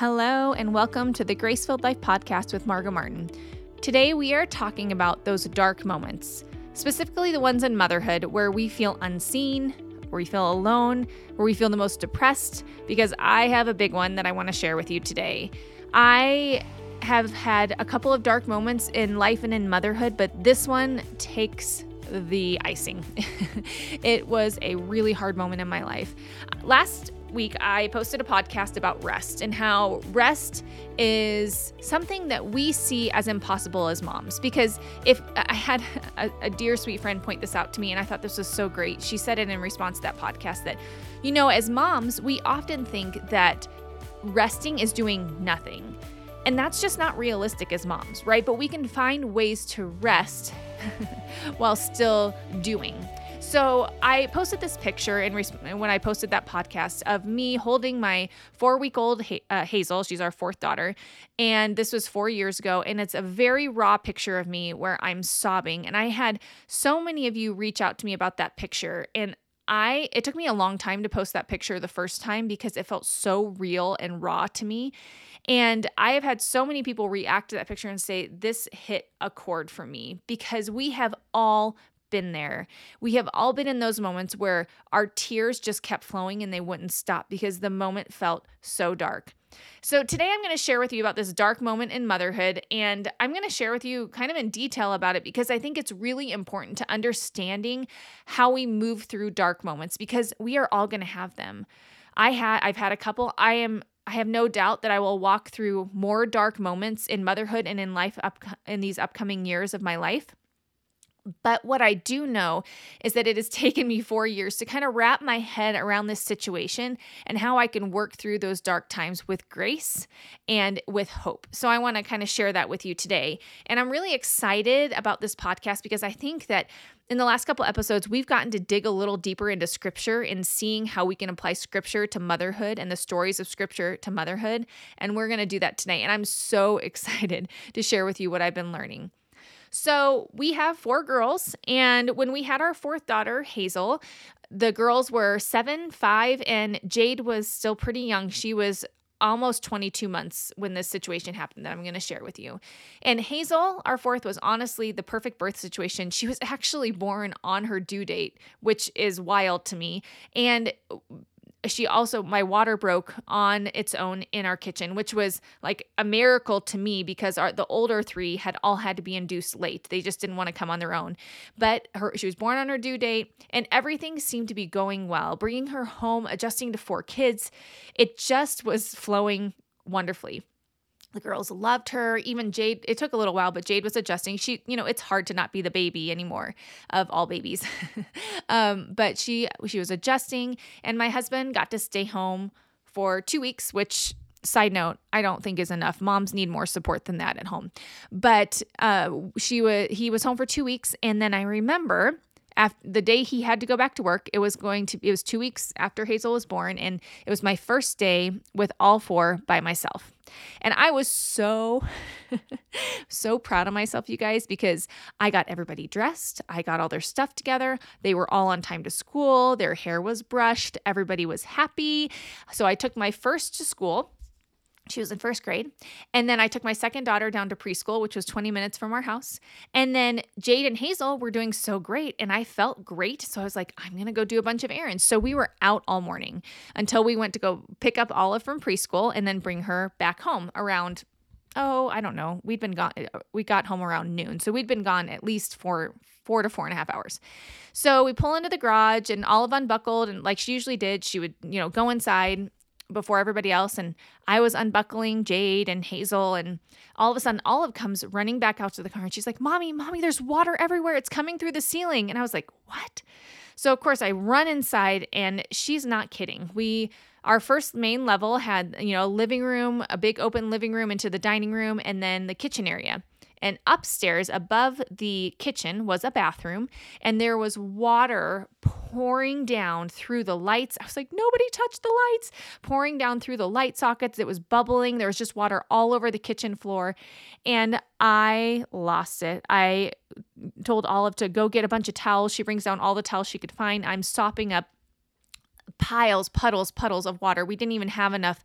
Hello, and welcome to the Gracefilled Life podcast with Margot Martin. Today, we are talking about those dark moments, specifically the ones in motherhood where we feel unseen, where we feel alone, where we feel the most depressed, because I have a big one that I want to share with you today. I have had a couple of dark moments in life and in motherhood, but this one takes the icing. it was a really hard moment in my life. Last week, I posted a podcast about rest and how rest is something that we see as impossible as moms. Because if I had a, a, dear sweet friend point this out to me, and I thought this was so great, she said it in response to that podcast that, you know, as moms, we often think that resting is doing nothing. And that's just not realistic as moms, right? But we can find ways to rest while still doing. So I posted this picture in when I posted that podcast of me holding my four week old ha- uh, Hazel. She's our fourth daughter. And this was four years ago. And it's a very raw picture of me where I'm sobbing. And I had so many of you reach out to me about that picture. And I it took me a long time to post that picture the first time because it felt so real and raw to me. And I have had so many people react to that picture and say, This hit a chord for me because we have all been there. We have all been in those moments where our tears just kept flowing and they wouldn't stop because the moment felt so dark. So, today I'm going to share with you about this dark moment in motherhood, and I'm going to share with you kind of in detail about it because I think it's really important to understanding how we move through dark moments because we are all going to have them. I had I've had a couple. I am I have no doubt that I will walk through more dark moments in motherhood and in life up in these upcoming years of my life. But what I do know is that it has taken me four years to kind of wrap my head around this situation and how I can work through those dark times with grace and with hope. So I want to kind of share that with you today. And I'm really excited about this podcast because I think that in the last couple episodes, we've gotten to dig a little deeper into scripture and seeing how we can apply scripture to motherhood and the stories of scripture to motherhood. And we're going to do that tonight. And I'm so excited to share with you what I've been learning. So we have four girls. And when we had our fourth daughter, Hazel, the girls were seven, five, and Jade was still pretty young. She was almost 22 months when this situation happened that I'm going to share with you. And Hazel, our fourth, was honestly the perfect birth situation. She was actually born on her due date, which is wild to me. And she also my water broke on its own in our kitchen which was like a miracle to me because our the older three had all had to be induced late. They just didn't want to come on their own. But her she was born on her due date and everything seemed to be going well bringing her home adjusting to four kids. It just was flowing wonderfully the girls loved her. Even Jade, it took a little while, but Jade was adjusting. She, you know, it's hard to not be the baby anymore of all babies. um, but she she was adjusting, and my husband got to stay home for two weeks, which side note i don't think is enough moms need more support than that at home but uh, she was he was home for two weeks and then i remember after the day he had to go back to work it was going to it was two weeks after hazel was born and it was my first day with all four by myself. And i was so so proud of myself you guys because i got everybody dressed i got all their stuff together they were all on time to school their hair was brushed everybody was happy. So i took my first to school she was in first grade. And then I took my second daughter down to preschool, which was 20 minutes from our house. And then Jade and Hazel were doing so great. And I felt great. So I was like, I'm going to go do a bunch of errands. So we were out all morning until we went to go pick up Olive from preschool and then bring her back home around, oh, I don't know. We'd been gone. Uh, we got home around noon. So we'd been gone at least for four to four and a half hours. So we pull into the garage and Olive unbuckled and like she usually did, she would, you know, go inside before everybody else and I was unbuckling Jade and Hazel and all of a sudden Olive comes running back out to the car and she's like, "Mommy, mommy, there's water everywhere. It's coming through the ceiling." And I was like, "What?" So of course I run inside and she's not kidding. We our first main level had, you know, a living room, a big open living room into the dining room and then the kitchen area. And upstairs, above the kitchen, was a bathroom, and there was water pouring down through the lights. I was like, nobody touched the lights, pouring down through the light sockets. It was bubbling. There was just water all over the kitchen floor. And I lost it. I told Olive to go get a bunch of towels. She brings down all the towels she could find. I'm sopping up piles, puddles, puddles of water. We didn't even have enough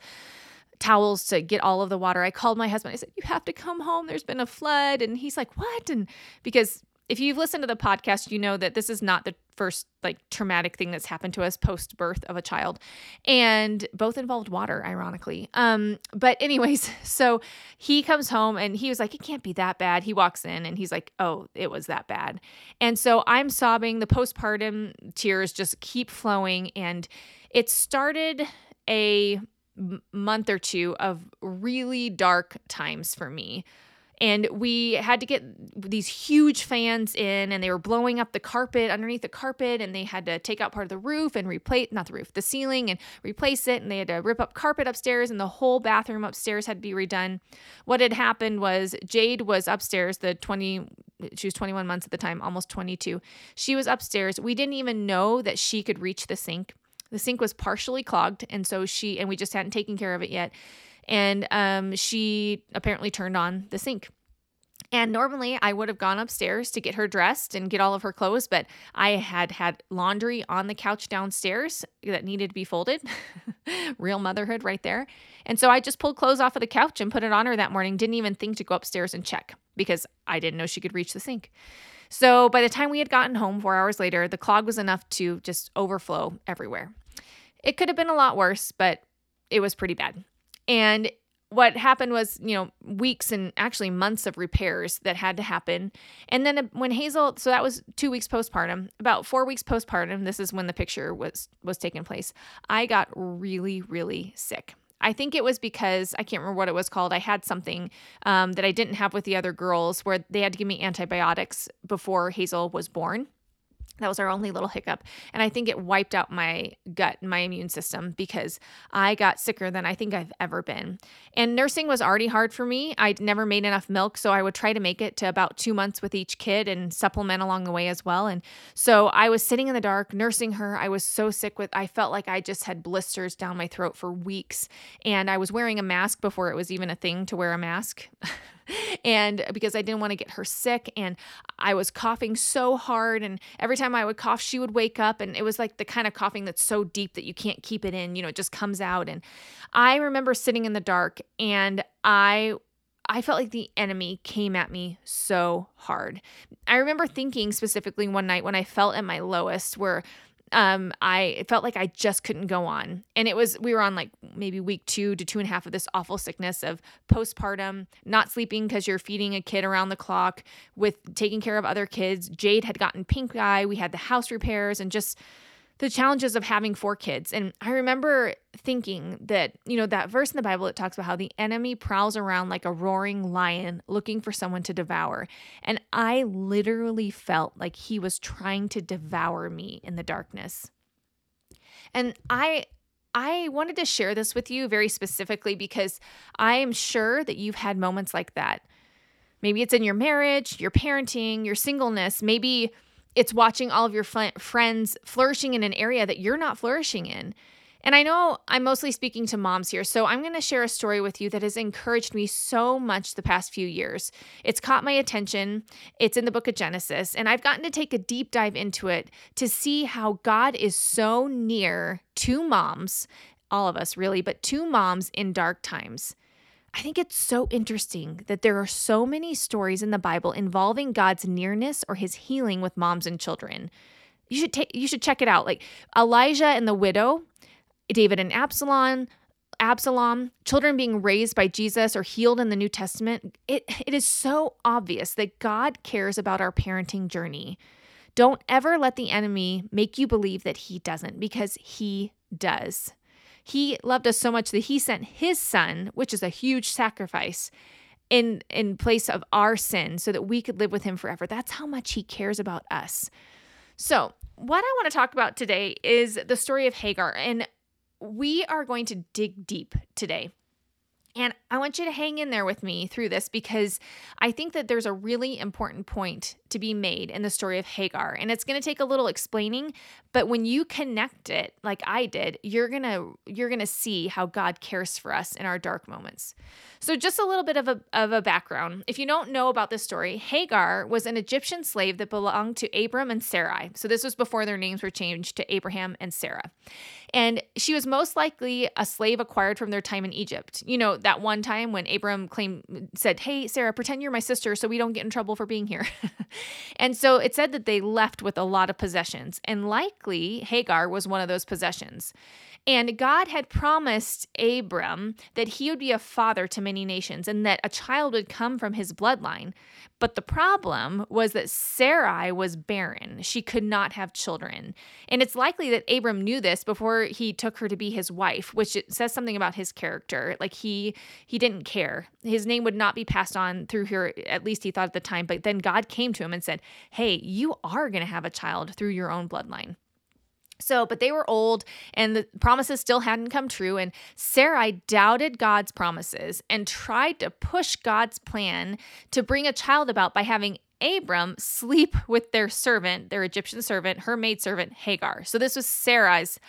towels to get all of the water. I called my husband. I said, You have to come home. There's been a flood. And he's like, What? And because if you've listened to the podcast, you know that this is not the first like traumatic thing that's happened to us post birth of a child. And both involved water, ironically. Um, but anyways, so he comes home and he was like, It can't be that bad. He walks in and he's like, Oh, it was that bad. And so I'm sobbing. The postpartum tears just keep flowing. And it started a month or two of really dark times for me. And we had to get these huge fans in and they were blowing up the carpet underneath the carpet and they had to take out part of the roof and replace not the roof the ceiling and replace it and they had to rip up carpet upstairs and the whole bathroom upstairs had to be redone. What had happened was jade was upstairs the 20 she was 21 months at the time almost 22 she was upstairs. We didn't even know that she could reach the sink the sink was partially clogged and so she and we just hadn't taken care of it yet and um, she apparently turned on the sink. And normally I would have gone upstairs to get her dressed and get all of her clothes, but I had had laundry on the couch downstairs that needed to be folded. Real motherhood right there. And so I just pulled clothes off of the couch and put it on her that morning. Didn't even think to go upstairs and check because I didn't know she could reach the sink. So by the time we had gotten home four hours later, the clog was enough to just overflow everywhere. It could have been a lot worse, but it was pretty bad. And what happened was, you know, weeks and actually months of repairs that had to happen. And then uh, when Hazel, so that was 2 weeks postpartum, about 4 weeks postpartum, this is when the picture was was taking place. I got really really sick. I think it was because I can't remember what it was called. I had something um, that I didn't have with the other girls where they had to give me antibiotics before Hazel was born. That was our only little hiccup. And I think it wiped out my gut and my immune system because I got sicker than I think I've ever been. And nursing was already hard for me. I'd never made enough milk, so I would try to make it to about two months with each kid and supplement along the way as well. And so I was sitting in the dark nursing her. I was so sick with, I felt like I just had blisters down my throat for weeks. And I was wearing a mask before it was even a thing to wear a mask. and because I didn't want to get her sick. And I was coughing so hard. And every time I would cough, she would wake up. And it was like the kind of coughing that's so deep that you can't keep it in, you know, it just comes out. And I remember sitting in the dark and I I felt like the enemy came at me so hard. I remember thinking specifically one night when I felt at my lowest, where um, I felt like I just couldn't go on. And it was, we were on like maybe week two to two and a half of this awful sickness of postpartum, not sleeping because you're feeding a kid around the clock, with taking care of other kids. Jade had gotten pink eye. We had the house repairs and just the challenges of having four kids. And I remember thinking that, you know, that verse in the Bible that talks about how the enemy prowls around like a roaring lion looking for someone to devour. And I literally felt like he was trying to devour me in the darkness. And I I wanted to share this with you very specifically because I am sure that you've had moments like that. Maybe it's in your marriage, your parenting, your singleness, maybe it's watching all of your friends flourishing in an area that you're not flourishing in. And I know I'm mostly speaking to moms here, so I'm going to share a story with you that has encouraged me so much the past few years. It's caught my attention. It's in the book of Genesis, and I've gotten to take a deep dive into it to see how God is so near to moms, all of us really, but to moms in dark times. I think it's so interesting that there are so many stories in the Bible involving God's nearness or his healing with moms and children. You should take you should check it out. Like Elijah and the widow, David and Absalom, Absalom, children being raised by Jesus or healed in the New Testament. It it is so obvious that God cares about our parenting journey. Don't ever let the enemy make you believe that he doesn't because he does. He loved us so much that he sent his son, which is a huge sacrifice, in in place of our sin so that we could live with him forever. That's how much he cares about us. So, what I want to talk about today is the story of Hagar and we are going to dig deep today. And I want you to hang in there with me through this because I think that there's a really important point to be made in the story of Hagar. And it's going to take a little explaining, but when you connect it like I did, you're going to you're going to see how God cares for us in our dark moments. So just a little bit of a of a background. If you don't know about this story, Hagar was an Egyptian slave that belonged to Abram and Sarai. So this was before their names were changed to Abraham and Sarah. And she was most likely a slave acquired from their time in Egypt. You know, that one time when Abram claimed said, "Hey Sarah, pretend you're my sister so we don't get in trouble for being here." and so it said that they left with a lot of possessions, and likely Hagar was one of those possessions. And God had promised Abram that he would be a father to many nations and that a child would come from his bloodline. But the problem was that Sarai was barren. She could not have children. And it's likely that Abram knew this before he took her to be his wife, which says something about his character. Like he he didn't care. His name would not be passed on through her, at least he thought at the time. But then God came to him and said, Hey, you are going to have a child through your own bloodline. So, but they were old and the promises still hadn't come true. And Sarai doubted God's promises and tried to push God's plan to bring a child about by having Abram sleep with their servant, their Egyptian servant, her maidservant, Hagar. So, this was Sarah's,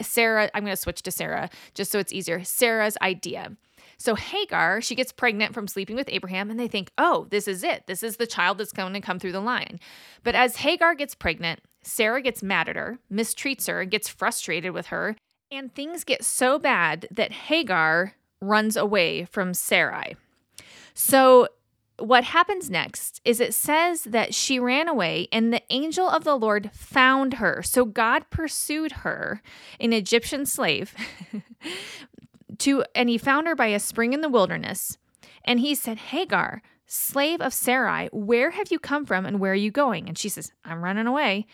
Sarah, I'm going to switch to Sarah just so it's easier. Sarah's idea. So Hagar, she gets pregnant from sleeping with Abraham, and they think, oh, this is it. This is the child that's going to come through the line. But as Hagar gets pregnant, Sarah gets mad at her, mistreats her, gets frustrated with her, and things get so bad that Hagar runs away from Sarai. So, what happens next is it says that she ran away and the angel of the Lord found her. So, God pursued her, an Egyptian slave, to and he found her by a spring in the wilderness. And he said, Hagar, slave of Sarai, where have you come from and where are you going? And she says, I'm running away.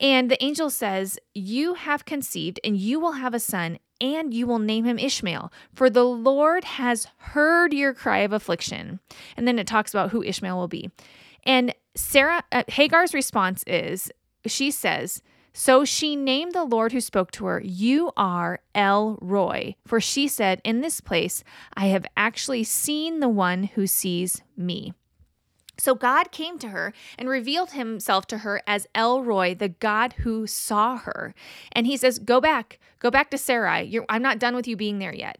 And the angel says, You have conceived and you will have a son, and you will name him Ishmael, for the Lord has heard your cry of affliction. And then it talks about who Ishmael will be. And Sarah, uh, Hagar's response is, she says, so she named the Lord who spoke to her, You are El Roi. For she said, In this place, I have actually seen the one who sees me. So God came to her and revealed himself to her as El Roi, the God who saw her. And he says, Go back, go back to Sarai. You're, I'm not done with you being there yet.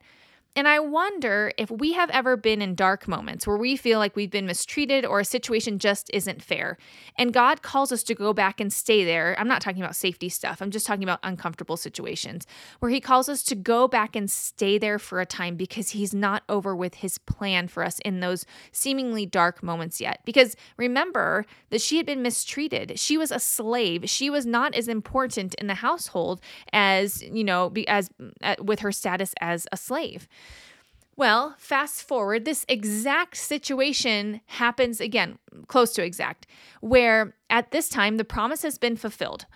And I wonder if we have ever been in dark moments where we feel like we've been mistreated or a situation just isn't fair. And God calls us to go back and stay there. I'm not talking about safety stuff, I'm just talking about uncomfortable situations where He calls us to go back and stay there for a time because He's not over with His plan for us in those seemingly dark moments yet. Because remember that she had been mistreated, she was a slave, she was not as important in the household as, you know, as uh, with her status as a slave. Well, fast forward, this exact situation happens again, close to exact, where at this time the promise has been fulfilled.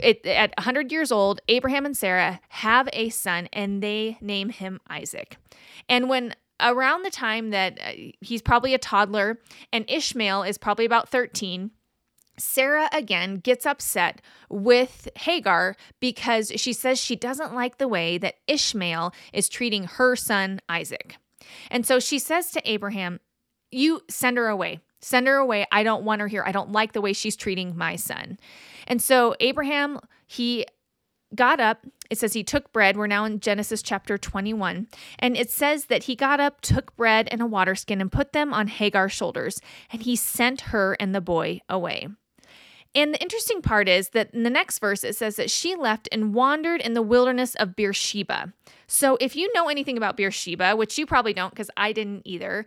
It, at 100 years old, Abraham and Sarah have a son and they name him Isaac. And when around the time that uh, he's probably a toddler and Ishmael is probably about 13, Sarah again gets upset with Hagar because she says she doesn't like the way that Ishmael is treating her son Isaac. And so she says to Abraham, You send her away. Send her away. I don't want her here. I don't like the way she's treating my son. And so Abraham, he got up. It says he took bread. We're now in Genesis chapter 21. And it says that he got up, took bread and a water skin, and put them on Hagar's shoulders, and he sent her and the boy away. And the interesting part is that in the next verse, it says that she left and wandered in the wilderness of Beersheba. So if you know anything about Beersheba, which you probably don't because I didn't either,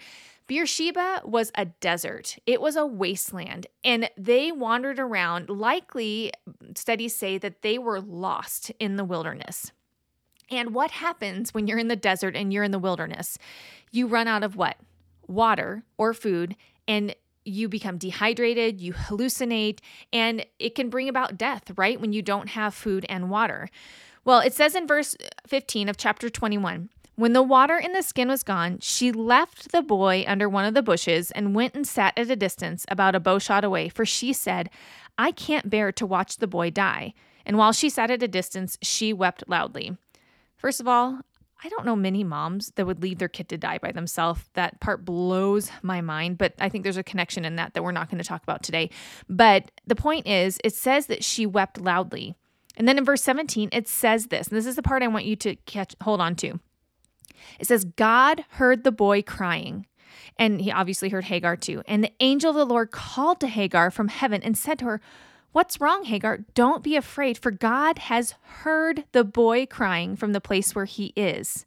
Beersheba was a desert, it was a wasteland, and they wandered around. Likely, studies say that they were lost in the wilderness. And what happens when you're in the desert and you're in the wilderness? You run out of what? Water or food, and you become dehydrated, you hallucinate, and it can bring about death, right? When you don't have food and water. Well, it says in verse 15 of chapter 21 when the water in the skin was gone, she left the boy under one of the bushes and went and sat at a distance about a bow shot away, for she said, I can't bear to watch the boy die. And while she sat at a distance, she wept loudly. First of all, I don't know many moms that would leave their kid to die by themselves. That part blows my mind, but I think there's a connection in that that we're not going to talk about today. But the point is, it says that she wept loudly. And then in verse 17, it says this, and this is the part I want you to catch hold on to. It says, God heard the boy crying. And he obviously heard Hagar too. And the angel of the Lord called to Hagar from heaven and said to her, What's wrong, Hagar? Don't be afraid, for God has heard the boy crying from the place where he is.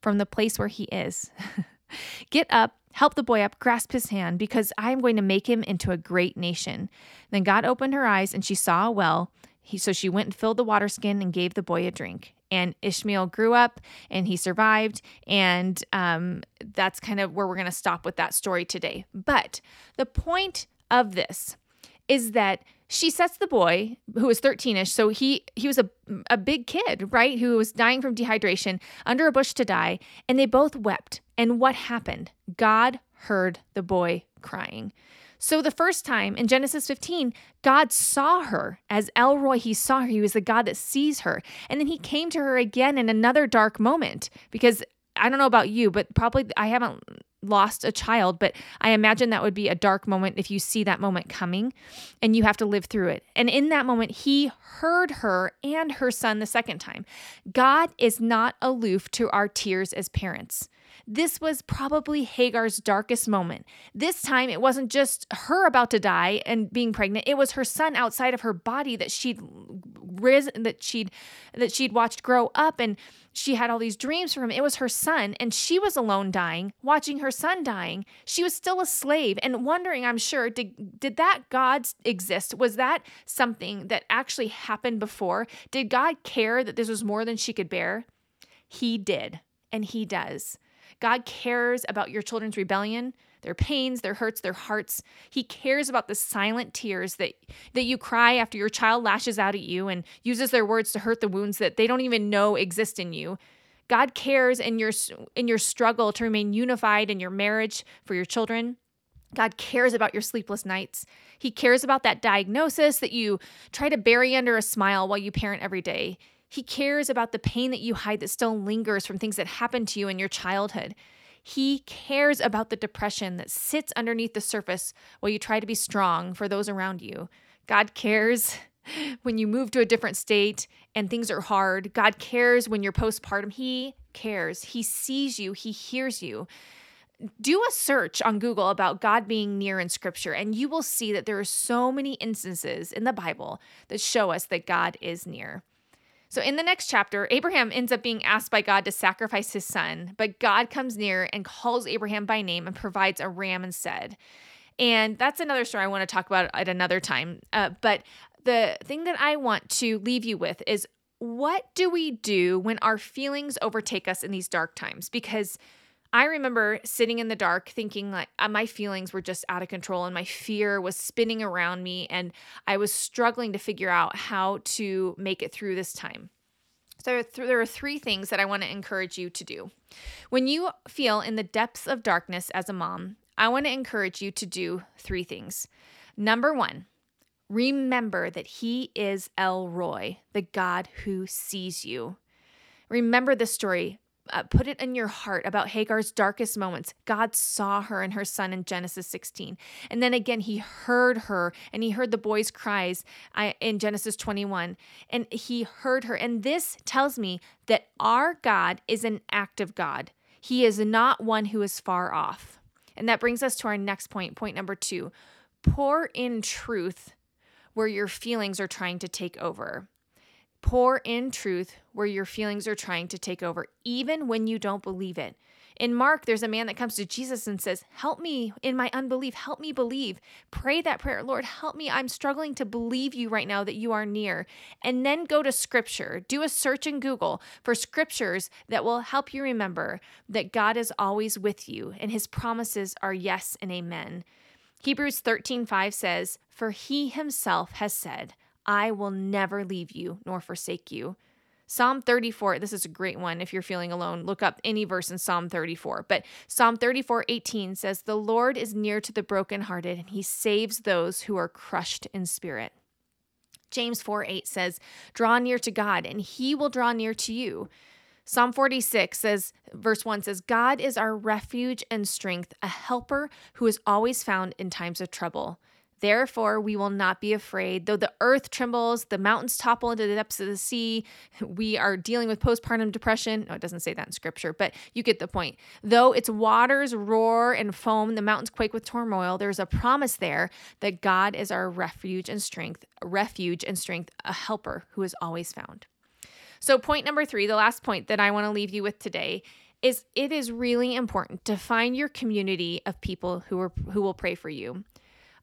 From the place where he is. Get up, help the boy up, grasp his hand, because I am going to make him into a great nation. Then God opened her eyes, and she saw a well. He, so she went and filled the water skin and gave the boy a drink. And Ishmael grew up and he survived. And um, that's kind of where we're going to stop with that story today. But the point of this is that she sets the boy who was 13ish so he he was a, a big kid right who was dying from dehydration under a bush to die and they both wept and what happened god heard the boy crying so the first time in Genesis 15, God saw her as El Roi He saw her. He was the God that sees her. And then he came to her again in another dark moment because I don't know about you, but probably I haven't lost a child, but I imagine that would be a dark moment if you see that moment coming and you have to live through it. And in that moment, he heard her and her son the second time. God is not aloof to our tears as parents. This was probably Hagar's darkest moment. This time, it wasn't just her about to die and being pregnant; it was her son outside of her body that she'd risen, that she'd that she'd watched grow up, and she had all these dreams for him. It was her son, and she was alone, dying, watching her son dying. She was still a slave and wondering. I'm sure did did that God exist? Was that something that actually happened before? Did God care that this was more than she could bear? He did, and He does. God cares about your children's rebellion, their pains, their hurts, their hearts. He cares about the silent tears that that you cry after your child lashes out at you and uses their words to hurt the wounds that they don't even know exist in you. God cares in your in your struggle to remain unified in your marriage for your children. God cares about your sleepless nights. He cares about that diagnosis that you try to bury under a smile while you parent every day. He cares about the pain that you hide that still lingers from things that happened to you in your childhood. He cares about the depression that sits underneath the surface while you try to be strong for those around you. God cares when you move to a different state and things are hard. God cares when you're postpartum. He cares. He sees you, He hears you. Do a search on Google about God being near in scripture, and you will see that there are so many instances in the Bible that show us that God is near. So, in the next chapter, Abraham ends up being asked by God to sacrifice his son, but God comes near and calls Abraham by name and provides a ram instead. And that's another story I want to talk about at another time. Uh, but the thing that I want to leave you with is what do we do when our feelings overtake us in these dark times? Because I remember sitting in the dark thinking like uh, my feelings were just out of control and my fear was spinning around me and I was struggling to figure out how to make it through this time. So there are three things that I want to encourage you to do. When you feel in the depths of darkness as a mom, I want to encourage you to do three things. Number 1, remember that he is El Roi, the God who sees you. Remember the story uh, put it in your heart about Hagar's darkest moments. God saw her and her son in Genesis 16. And then again, he heard her and he heard the boy's cries in Genesis 21. And he heard her. And this tells me that our God is an active God, He is not one who is far off. And that brings us to our next point, point number two pour in truth where your feelings are trying to take over. Pour in truth where your feelings are trying to take over, even when you don't believe it. In Mark, there's a man that comes to Jesus and says, Help me in my unbelief. Help me believe. Pray that prayer. Lord, help me. I'm struggling to believe you right now that you are near. And then go to scripture. Do a search in Google for scriptures that will help you remember that God is always with you and his promises are yes and amen. Hebrews 13 5 says, For he himself has said, I will never leave you nor forsake you. Psalm 34, this is a great one if you're feeling alone. Look up any verse in Psalm 34. But Psalm 34, 18 says, The Lord is near to the brokenhearted, and he saves those who are crushed in spirit. James 4, 8 says, Draw near to God, and he will draw near to you. Psalm 46 says, verse 1 says, God is our refuge and strength, a helper who is always found in times of trouble. Therefore, we will not be afraid. Though the earth trembles, the mountains topple into the depths of the sea, we are dealing with postpartum depression. No, it doesn't say that in scripture, but you get the point. Though its waters roar and foam, the mountains quake with turmoil, there's a promise there that God is our refuge and strength, refuge and strength, a helper who is always found. So, point number three, the last point that I want to leave you with today is it is really important to find your community of people who are who will pray for you.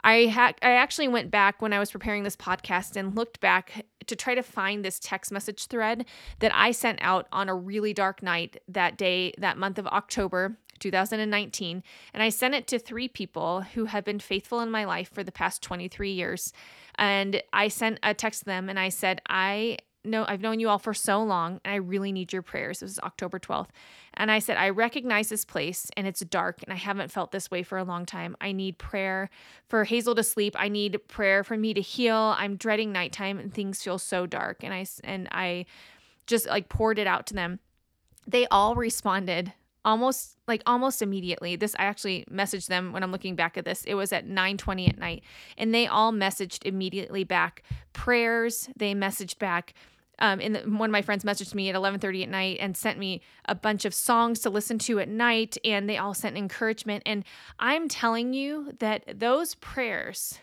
I had I actually went back when I was preparing this podcast and looked back to try to find this text message thread that I sent out on a really dark night that day that month of October 2019 and I sent it to 3 people who have been faithful in my life for the past 23 years. And I sent a text to them and I said I know I've known you all for so long and I really need your prayers. This is October 12th. And I said, I recognize this place and it's dark and I haven't felt this way for a long time. I need prayer for Hazel to sleep. I need prayer for me to heal. I'm dreading nighttime and things feel so dark. And I and I just like poured it out to them. They all responded almost like almost immediately this i actually messaged them when i'm looking back at this it was at 9:20 at night and they all messaged immediately back prayers they messaged back um, and one of my friends messaged me at 11:30 at night and sent me a bunch of songs to listen to at night, and they all sent encouragement. And I'm telling you that those prayers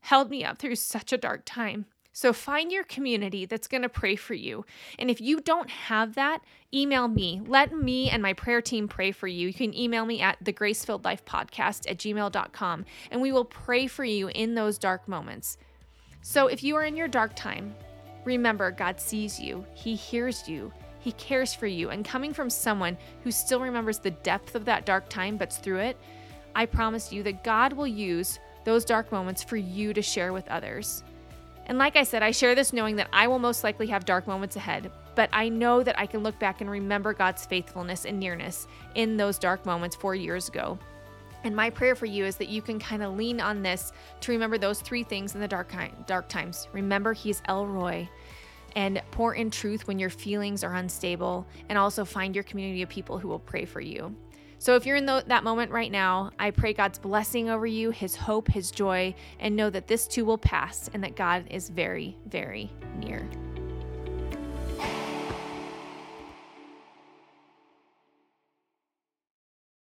held me up through such a dark time. So find your community that's going to pray for you. And if you don't have that, email me. Let me and my prayer team pray for you. You can email me at the Grace-Filled Life Podcast at gmail.com, and we will pray for you in those dark moments. So if you are in your dark time, Remember, God sees you, He hears you, He cares for you. And coming from someone who still remembers the depth of that dark time but's through it, I promise you that God will use those dark moments for you to share with others. And like I said, I share this knowing that I will most likely have dark moments ahead, but I know that I can look back and remember God's faithfulness and nearness in those dark moments four years ago. And my prayer for you is that you can kind of lean on this to remember those three things in the dark dark times. Remember he's El Roi and pour in truth when your feelings are unstable and also find your community of people who will pray for you. So if you're in the, that moment right now, I pray God's blessing over you, his hope, his joy, and know that this too will pass and that God is very, very near.